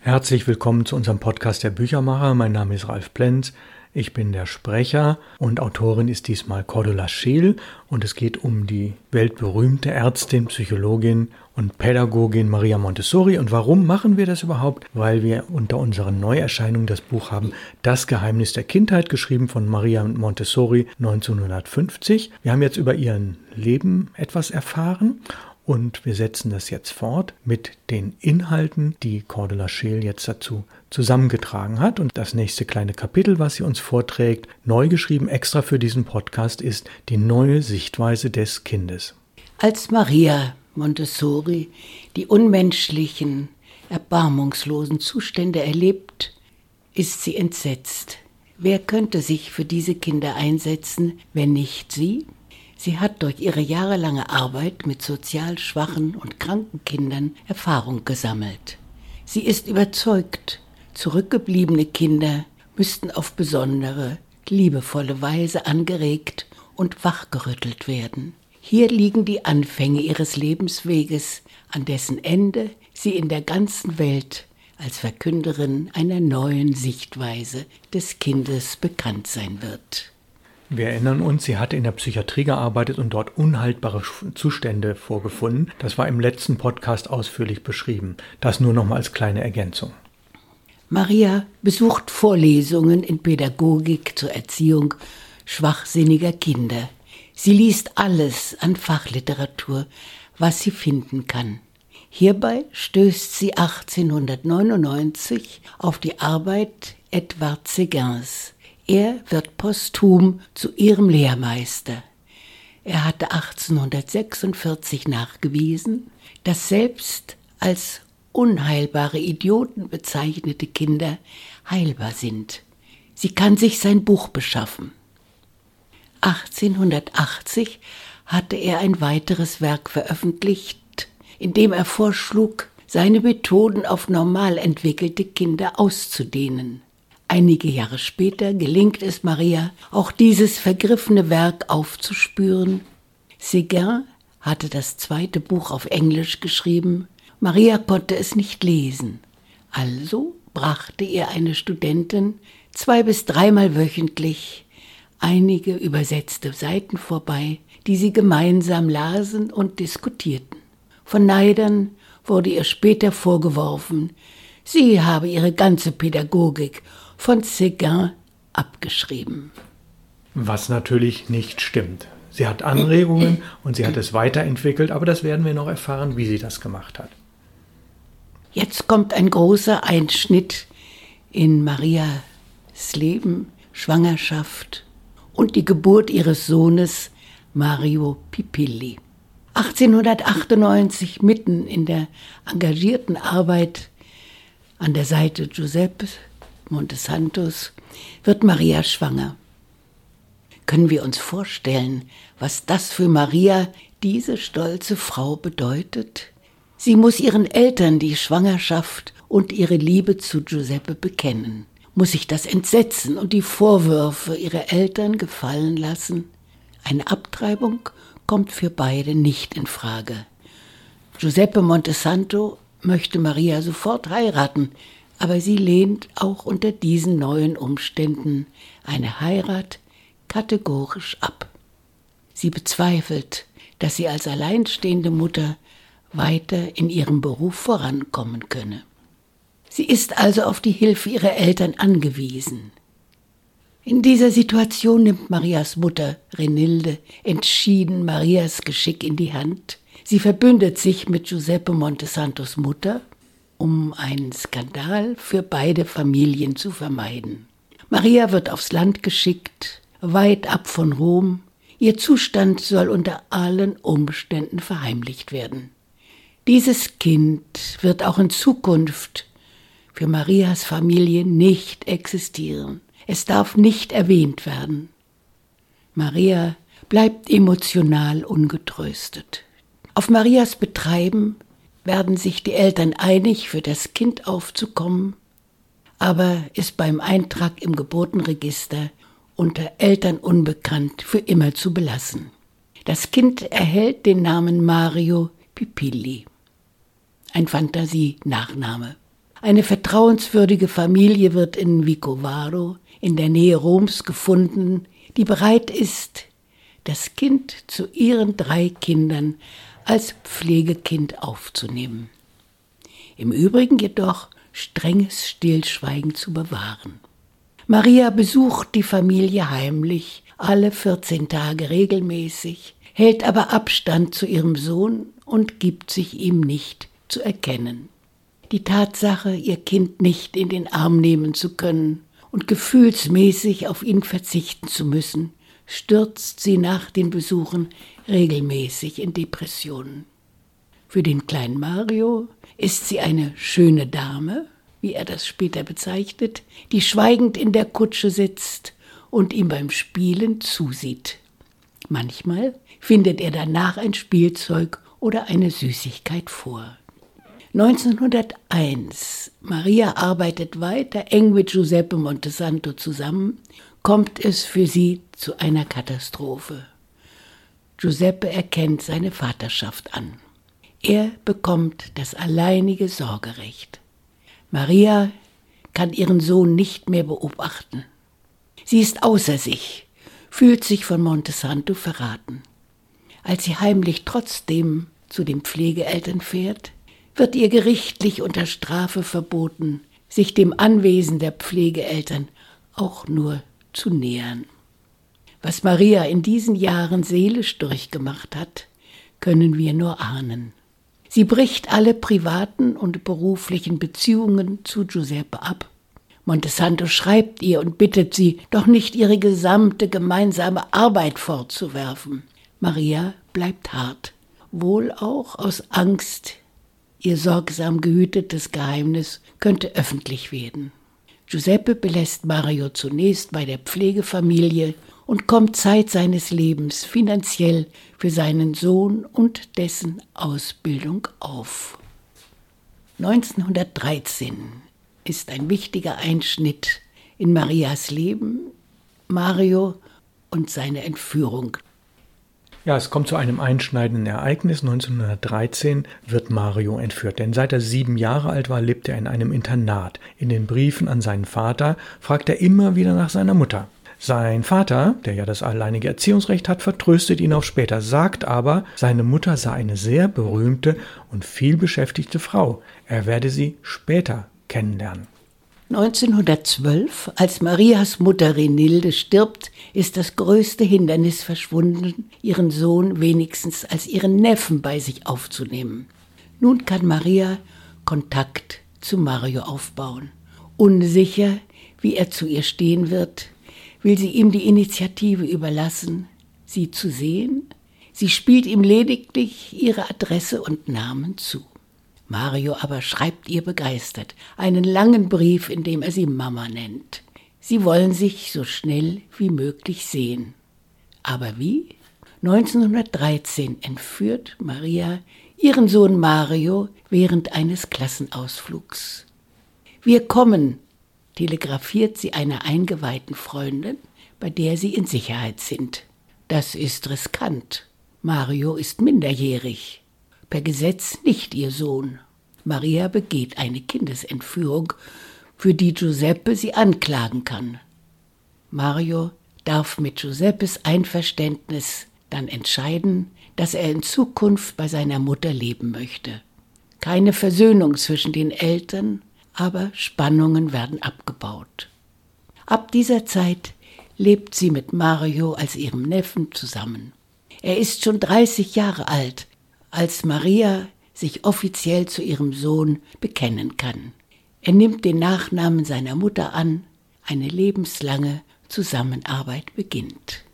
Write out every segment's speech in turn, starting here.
Herzlich willkommen zu unserem Podcast der Büchermacher. Mein Name ist Ralf Plenz. Ich bin der Sprecher und Autorin ist diesmal Cordula Scheel und es geht um die weltberühmte Ärztin, Psychologin und Pädagogin Maria Montessori. Und warum machen wir das überhaupt? Weil wir unter unseren Neuerscheinungen das Buch haben Das Geheimnis der Kindheit, geschrieben von Maria Montessori 1950. Wir haben jetzt über ihren Leben etwas erfahren und wir setzen das jetzt fort mit den Inhalten, die Cordula Scheel jetzt dazu zusammengetragen hat. Und das nächste kleine Kapitel, was sie uns vorträgt, neu geschrieben extra für diesen Podcast, ist die neue Sichtweise des Kindes. Als Maria Montessori die unmenschlichen, erbarmungslosen Zustände erlebt, ist sie entsetzt. Wer könnte sich für diese Kinder einsetzen, wenn nicht sie? Sie hat durch ihre jahrelange Arbeit mit sozial schwachen und kranken Kindern Erfahrung gesammelt. Sie ist überzeugt, zurückgebliebene Kinder müssten auf besondere, liebevolle Weise angeregt und wachgerüttelt werden. Hier liegen die Anfänge ihres Lebensweges, an dessen Ende sie in der ganzen Welt als Verkünderin einer neuen Sichtweise des Kindes bekannt sein wird. Wir erinnern uns, sie hatte in der Psychiatrie gearbeitet und dort unhaltbare Zustände vorgefunden. Das war im letzten Podcast ausführlich beschrieben. Das nur noch mal als kleine Ergänzung. Maria besucht Vorlesungen in Pädagogik zur Erziehung schwachsinniger Kinder. Sie liest alles an Fachliteratur, was sie finden kann. Hierbei stößt sie 1899 auf die Arbeit Edward Seguins er wird posthum zu ihrem Lehrmeister. Er hatte 1846 nachgewiesen, dass selbst als unheilbare Idioten bezeichnete Kinder heilbar sind. Sie kann sich sein Buch beschaffen. 1880 hatte er ein weiteres Werk veröffentlicht, in dem er vorschlug, seine Methoden auf normal entwickelte Kinder auszudehnen. Einige Jahre später gelingt es Maria, auch dieses vergriffene Werk aufzuspüren. Seguin hatte das zweite Buch auf Englisch geschrieben. Maria konnte es nicht lesen. Also brachte ihr eine Studentin zwei bis dreimal wöchentlich einige übersetzte Seiten vorbei, die sie gemeinsam lasen und diskutierten. Von Neidern wurde ihr später vorgeworfen, sie habe ihre ganze Pädagogik von Séguin abgeschrieben. Was natürlich nicht stimmt. Sie hat Anregungen und sie hat es weiterentwickelt, aber das werden wir noch erfahren, wie sie das gemacht hat. Jetzt kommt ein großer Einschnitt in Marias Leben, Schwangerschaft und die Geburt ihres Sohnes Mario Pipilli. 1898, mitten in der engagierten Arbeit an der Seite Giuseppes Montesantos wird Maria schwanger. Können wir uns vorstellen, was das für Maria, diese stolze Frau, bedeutet? Sie muss ihren Eltern die Schwangerschaft und ihre Liebe zu Giuseppe bekennen, muss sich das Entsetzen und die Vorwürfe ihrer Eltern gefallen lassen. Eine Abtreibung kommt für beide nicht in Frage. Giuseppe Montesanto möchte Maria sofort heiraten, aber sie lehnt auch unter diesen neuen Umständen eine Heirat kategorisch ab. Sie bezweifelt, dass sie als alleinstehende Mutter weiter in ihrem Beruf vorankommen könne. Sie ist also auf die Hilfe ihrer Eltern angewiesen. In dieser Situation nimmt Marias Mutter Renilde entschieden Marias Geschick in die Hand. Sie verbündet sich mit Giuseppe Montesantos Mutter um einen Skandal für beide Familien zu vermeiden. Maria wird aufs Land geschickt, weit ab von Rom. Ihr Zustand soll unter allen Umständen verheimlicht werden. Dieses Kind wird auch in Zukunft für Marias Familie nicht existieren. Es darf nicht erwähnt werden. Maria bleibt emotional ungetröstet. Auf Marias Betreiben werden sich die Eltern einig, für das Kind aufzukommen, aber ist beim Eintrag im Geburtenregister unter Eltern unbekannt für immer zu belassen. Das Kind erhält den Namen Mario Pipilli, ein Fantasie-Nachname. Eine vertrauenswürdige Familie wird in Vicovaro in der Nähe Roms gefunden, die bereit ist, das Kind zu ihren drei Kindern als Pflegekind aufzunehmen. Im Übrigen jedoch strenges Stillschweigen zu bewahren. Maria besucht die Familie heimlich, alle 14 Tage regelmäßig, hält aber Abstand zu ihrem Sohn und gibt sich ihm nicht zu erkennen. Die Tatsache, ihr Kind nicht in den Arm nehmen zu können und gefühlsmäßig auf ihn verzichten zu müssen, stürzt sie nach den Besuchen regelmäßig in Depressionen. Für den kleinen Mario ist sie eine schöne Dame, wie er das später bezeichnet, die schweigend in der Kutsche sitzt und ihm beim Spielen zusieht. Manchmal findet er danach ein Spielzeug oder eine Süßigkeit vor. 1901, Maria arbeitet weiter eng mit Giuseppe Montesanto zusammen, kommt es für sie zu einer Katastrophe. Giuseppe erkennt seine Vaterschaft an. Er bekommt das alleinige Sorgerecht. Maria kann ihren Sohn nicht mehr beobachten. Sie ist außer sich, fühlt sich von Montesanto verraten. Als sie heimlich trotzdem zu den Pflegeeltern fährt, wird ihr gerichtlich unter Strafe verboten, sich dem Anwesen der Pflegeeltern auch nur zu nähern. Was Maria in diesen Jahren seelisch durchgemacht hat, können wir nur ahnen. Sie bricht alle privaten und beruflichen Beziehungen zu Giuseppe ab. Montesanto schreibt ihr und bittet sie, doch nicht ihre gesamte gemeinsame Arbeit fortzuwerfen. Maria bleibt hart, wohl auch aus Angst, ihr sorgsam gehütetes Geheimnis könnte öffentlich werden. Giuseppe belässt Mario zunächst bei der Pflegefamilie und kommt Zeit seines Lebens finanziell für seinen Sohn und dessen Ausbildung auf. 1913 ist ein wichtiger Einschnitt in Marias Leben, Mario und seine Entführung. Ja, es kommt zu einem einschneidenden Ereignis. 1913 wird Mario entführt, denn seit er sieben Jahre alt war, lebt er in einem Internat. In den Briefen an seinen Vater fragt er immer wieder nach seiner Mutter. Sein Vater, der ja das alleinige Erziehungsrecht hat, vertröstet ihn auf später, sagt aber, seine Mutter sei eine sehr berühmte und vielbeschäftigte Frau. Er werde sie später kennenlernen. 1912, als Marias Mutter Renilde stirbt, ist das größte Hindernis verschwunden, ihren Sohn wenigstens als ihren Neffen bei sich aufzunehmen. Nun kann Maria Kontakt zu Mario aufbauen. Unsicher, wie er zu ihr stehen wird, will sie ihm die Initiative überlassen, sie zu sehen. Sie spielt ihm lediglich ihre Adresse und Namen zu. Mario aber schreibt ihr begeistert einen langen Brief, in dem er sie Mama nennt. Sie wollen sich so schnell wie möglich sehen. Aber wie? 1913 entführt Maria ihren Sohn Mario während eines Klassenausflugs. Wir kommen, telegrafiert sie einer eingeweihten Freundin, bei der sie in Sicherheit sind. Das ist riskant. Mario ist minderjährig, per Gesetz nicht ihr Sohn. Maria begeht eine Kindesentführung, für die Giuseppe sie anklagen kann. Mario darf mit Giuseppes Einverständnis dann entscheiden, dass er in Zukunft bei seiner Mutter leben möchte. Keine Versöhnung zwischen den Eltern, aber Spannungen werden abgebaut. Ab dieser Zeit lebt sie mit Mario als ihrem Neffen zusammen. Er ist schon 30 Jahre alt, als Maria sich offiziell zu ihrem Sohn bekennen kann. Er nimmt den Nachnamen seiner Mutter an, eine lebenslange Zusammenarbeit beginnt.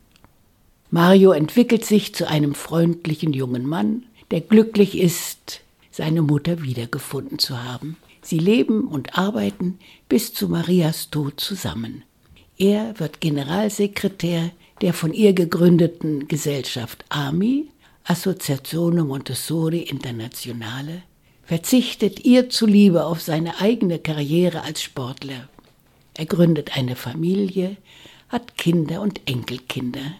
Mario entwickelt sich zu einem freundlichen jungen Mann, der glücklich ist, seine Mutter wiedergefunden zu haben. Sie leben und arbeiten bis zu Marias Tod zusammen. Er wird Generalsekretär der von ihr gegründeten Gesellschaft AMI, Associazione Montessori Internationale, verzichtet ihr zuliebe auf seine eigene Karriere als Sportler. Er gründet eine Familie, hat Kinder und Enkelkinder.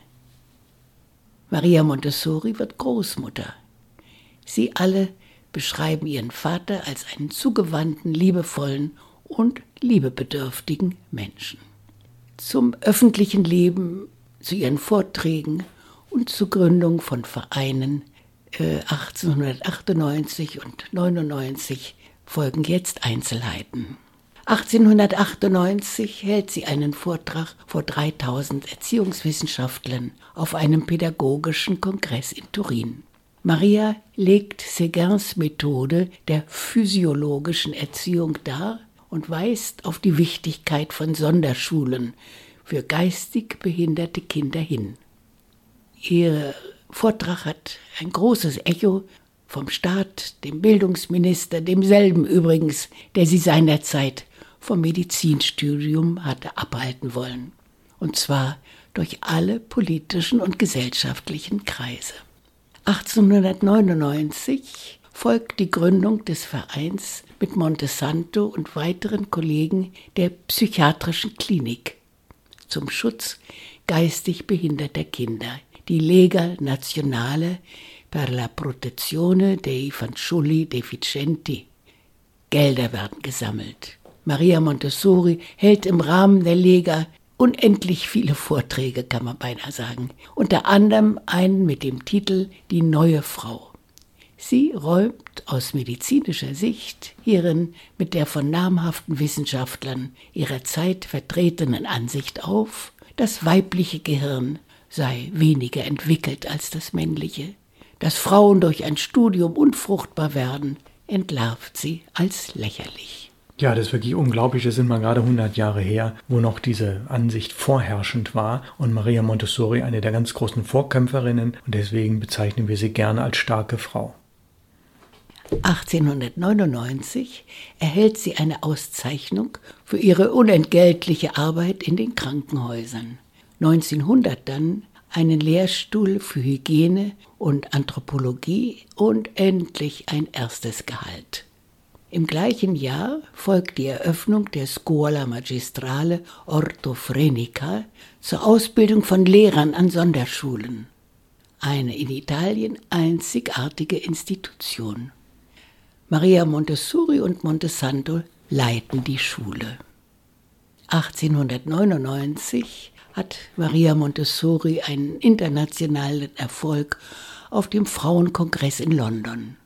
Maria Montessori wird Großmutter. Sie alle beschreiben ihren Vater als einen zugewandten, liebevollen und liebebedürftigen Menschen. Zum öffentlichen Leben, zu ihren Vorträgen und zur Gründung von Vereinen äh, 1898 und 99 folgen jetzt Einzelheiten. 1898 hält sie einen Vortrag vor 3000 Erziehungswissenschaftlern auf einem pädagogischen Kongress in Turin. Maria legt Seguins Methode der physiologischen Erziehung dar und weist auf die Wichtigkeit von Sonderschulen für geistig behinderte Kinder hin. Ihr Vortrag hat ein großes Echo vom Staat, dem Bildungsminister, demselben übrigens, der sie seinerzeit vom Medizinstudium hatte abhalten wollen. Und zwar durch alle politischen und gesellschaftlichen Kreise. 1899 folgt die Gründung des Vereins mit Montesanto und weiteren Kollegen der Psychiatrischen Klinik zum Schutz geistig behinderter Kinder, die Lega Nazionale per la Protezione dei Fanciulli Deficienti. Gelder werden gesammelt. Maria Montessori hält im Rahmen der Lega unendlich viele Vorträge, kann man beinahe sagen. Unter anderem einen mit dem Titel Die neue Frau. Sie räumt aus medizinischer Sicht ihren mit der von namhaften Wissenschaftlern ihrer Zeit vertretenen Ansicht auf, das weibliche Gehirn sei weniger entwickelt als das männliche. Dass Frauen durch ein Studium unfruchtbar werden, entlarvt sie als lächerlich. Ja, das ist wirklich unglaublich. Das sind mal gerade 100 Jahre her, wo noch diese Ansicht vorherrschend war und Maria Montessori eine der ganz großen Vorkämpferinnen und deswegen bezeichnen wir sie gerne als starke Frau. 1899 erhält sie eine Auszeichnung für ihre unentgeltliche Arbeit in den Krankenhäusern. 1900 dann einen Lehrstuhl für Hygiene und Anthropologie und endlich ein erstes Gehalt. Im gleichen Jahr folgt die Eröffnung der Scuola Magistrale Orthofrenica zur Ausbildung von Lehrern an Sonderschulen. Eine in Italien einzigartige Institution. Maria Montessori und Montesanto leiten die Schule. 1899 hat Maria Montessori einen internationalen Erfolg auf dem Frauenkongress in London.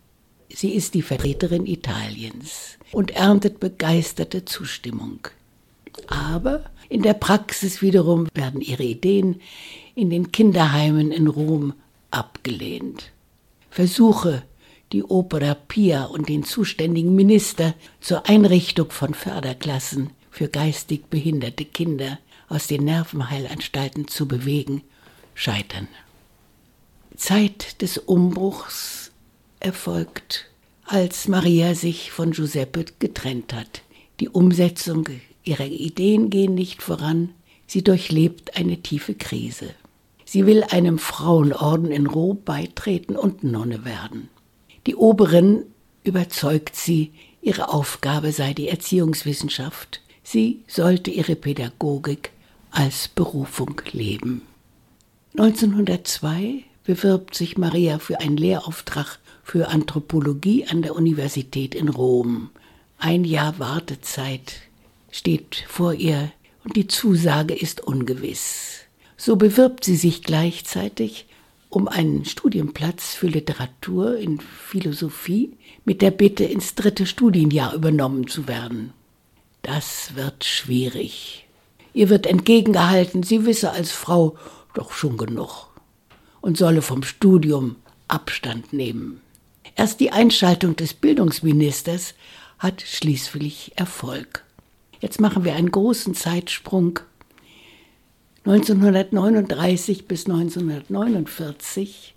Sie ist die Vertreterin Italiens und erntet begeisterte Zustimmung. Aber in der Praxis wiederum werden ihre Ideen in den Kinderheimen in Rom abgelehnt. Versuche, die Opera Pia und den zuständigen Minister zur Einrichtung von Förderklassen für geistig behinderte Kinder aus den Nervenheilanstalten zu bewegen, scheitern. Zeit des Umbruchs erfolgt, als Maria sich von Giuseppe getrennt hat. Die Umsetzung ihrer Ideen geht nicht voran, sie durchlebt eine tiefe Krise. Sie will einem Frauenorden in Rom beitreten und Nonne werden. Die Oberin überzeugt sie, ihre Aufgabe sei die Erziehungswissenschaft. Sie sollte ihre Pädagogik als Berufung leben. 1902 bewirbt sich Maria für einen Lehrauftrag für Anthropologie an der Universität in Rom. Ein Jahr Wartezeit steht vor ihr und die Zusage ist ungewiss. So bewirbt sie sich gleichzeitig um einen Studienplatz für Literatur in Philosophie mit der Bitte, ins dritte Studienjahr übernommen zu werden. Das wird schwierig. Ihr wird entgegengehalten, sie wisse als Frau doch schon genug und solle vom Studium Abstand nehmen. Erst die Einschaltung des Bildungsministers hat schließlich Erfolg. Jetzt machen wir einen großen Zeitsprung 1939 bis 1949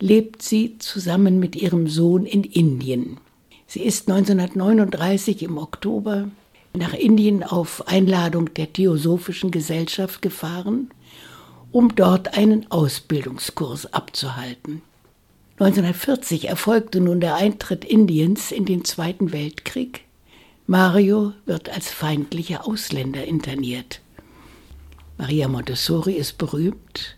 lebt sie zusammen mit ihrem Sohn in Indien. Sie ist 1939 im Oktober nach Indien auf Einladung der Theosophischen Gesellschaft gefahren, um dort einen Ausbildungskurs abzuhalten. 1940 erfolgte nun der Eintritt Indiens in den Zweiten Weltkrieg. Mario wird als feindlicher Ausländer interniert. Maria Montessori ist berühmt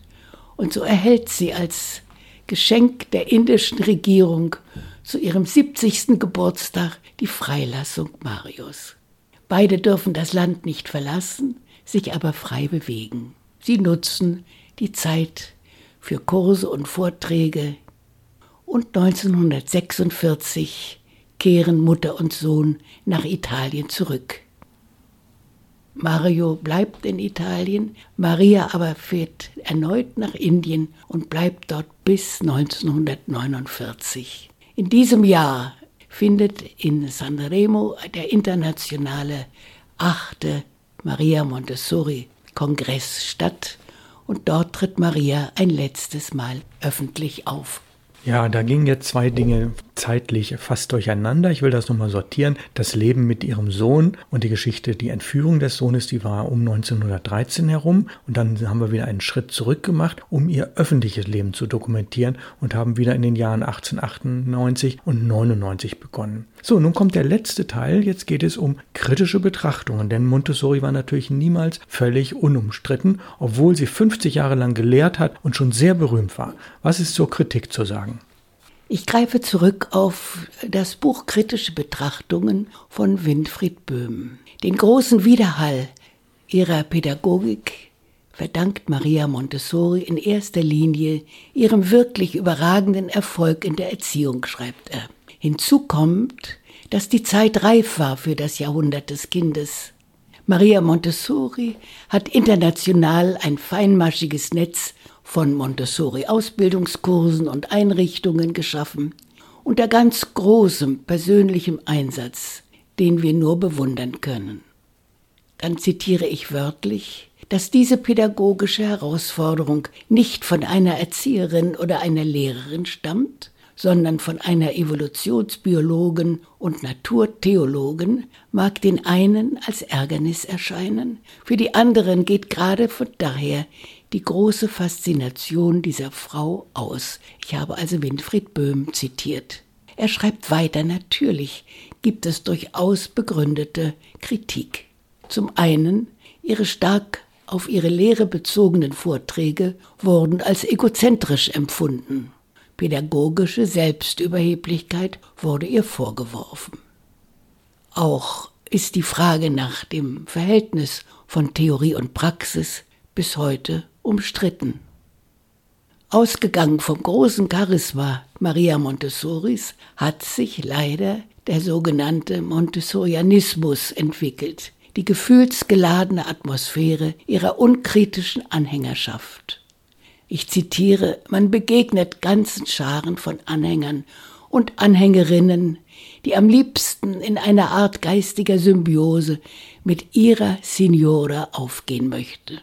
und so erhält sie als Geschenk der indischen Regierung zu ihrem 70. Geburtstag die Freilassung Marius. Beide dürfen das Land nicht verlassen, sich aber frei bewegen. Sie nutzen die Zeit für Kurse und Vorträge und 1946 kehren Mutter und Sohn nach Italien zurück. Mario bleibt in Italien, Maria aber fährt erneut nach Indien und bleibt dort bis 1949. In diesem Jahr findet in Sanremo der internationale achte Maria Montessori Kongress statt und dort tritt Maria ein letztes Mal öffentlich auf. Ja, da gingen jetzt zwei Dinge zeitlich fast durcheinander. Ich will das nochmal sortieren. Das Leben mit ihrem Sohn und die Geschichte, die Entführung des Sohnes, die war um 1913 herum. Und dann haben wir wieder einen Schritt zurück gemacht, um ihr öffentliches Leben zu dokumentieren und haben wieder in den Jahren 1898 und 99 begonnen. So, nun kommt der letzte Teil. Jetzt geht es um kritische Betrachtungen, denn Montessori war natürlich niemals völlig unumstritten, obwohl sie 50 Jahre lang gelehrt hat und schon sehr berühmt war. Was ist zur Kritik zu sagen? Ich greife zurück auf das Buch Kritische Betrachtungen von Winfried Böhm. Den großen Widerhall ihrer Pädagogik verdankt Maria Montessori in erster Linie ihrem wirklich überragenden Erfolg in der Erziehung, schreibt er. Hinzu kommt, dass die Zeit reif war für das Jahrhundert des Kindes. Maria Montessori hat international ein feinmaschiges Netz von Montessori-Ausbildungskursen und Einrichtungen geschaffen, unter ganz großem persönlichem Einsatz, den wir nur bewundern können. Dann zitiere ich wörtlich, dass diese pädagogische Herausforderung nicht von einer Erzieherin oder einer Lehrerin stammt, sondern von einer Evolutionsbiologin und Naturtheologin, mag den einen als Ärgernis erscheinen, für die anderen geht gerade von daher die große Faszination dieser Frau aus. Ich habe also Winfried Böhm zitiert. Er schreibt weiter, natürlich gibt es durchaus begründete Kritik. Zum einen, ihre stark auf ihre Lehre bezogenen Vorträge wurden als egozentrisch empfunden. Pädagogische Selbstüberheblichkeit wurde ihr vorgeworfen. Auch ist die Frage nach dem Verhältnis von Theorie und Praxis bis heute umstritten. Ausgegangen vom großen Charisma Maria Montessoris hat sich leider der sogenannte Montessorianismus entwickelt, die gefühlsgeladene Atmosphäre ihrer unkritischen Anhängerschaft. Ich zitiere, man begegnet ganzen Scharen von Anhängern und Anhängerinnen, die am liebsten in einer Art geistiger Symbiose mit ihrer Signora aufgehen möchte,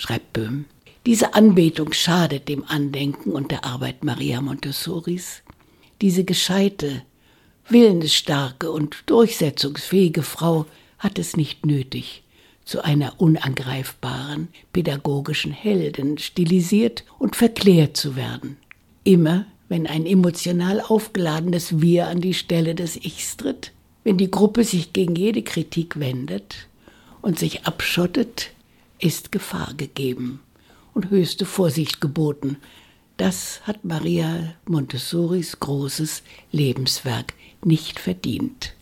schreibt Böhm. Diese Anbetung schadet dem Andenken und der Arbeit Maria Montessoris. Diese gescheite, willensstarke und durchsetzungsfähige Frau hat es nicht nötig, zu einer unangreifbaren pädagogischen Heldin stilisiert und verklärt zu werden. Immer, wenn ein emotional aufgeladenes Wir an die Stelle des Ichs tritt, wenn die Gruppe sich gegen jede Kritik wendet und sich abschottet, ist Gefahr gegeben und höchste Vorsicht geboten. Das hat Maria Montessoris großes Lebenswerk nicht verdient.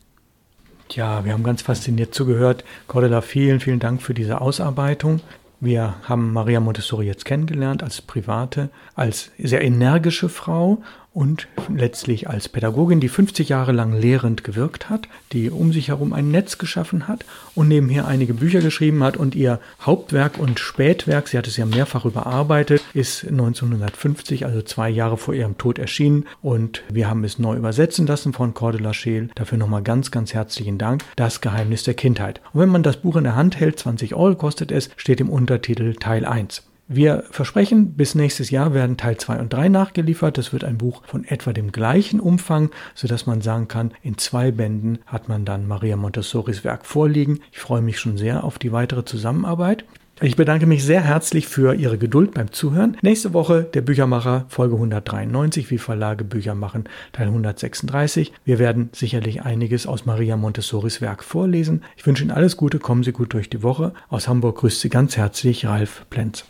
Ja, wir haben ganz fasziniert zugehört. Cordula, vielen, vielen Dank für diese Ausarbeitung. Wir haben Maria Montessori jetzt kennengelernt als private, als sehr energische Frau und letztlich als Pädagogin, die 50 Jahre lang lehrend gewirkt hat, die um sich herum ein Netz geschaffen hat und nebenher einige Bücher geschrieben hat und ihr Hauptwerk und Spätwerk, sie hat es ja mehrfach überarbeitet, ist 1950, also zwei Jahre vor ihrem Tod erschienen und wir haben es neu übersetzen lassen von Cordula Scheel. Dafür nochmal ganz, ganz herzlichen Dank. Das Geheimnis der Kindheit. Und wenn man das Buch in der Hand hält, 20 Euro kostet es, steht im Untertitel Teil 1. Wir versprechen, bis nächstes Jahr werden Teil 2 und 3 nachgeliefert. Das wird ein Buch von etwa dem gleichen Umfang, sodass man sagen kann, in zwei Bänden hat man dann Maria Montessoris Werk vorliegen. Ich freue mich schon sehr auf die weitere Zusammenarbeit. Ich bedanke mich sehr herzlich für Ihre Geduld beim Zuhören. Nächste Woche der Büchermacher Folge 193, wie Verlage Bücher machen, Teil 136. Wir werden sicherlich einiges aus Maria Montessoris Werk vorlesen. Ich wünsche Ihnen alles Gute, kommen Sie gut durch die Woche. Aus Hamburg grüßt Sie ganz herzlich Ralf Plenz.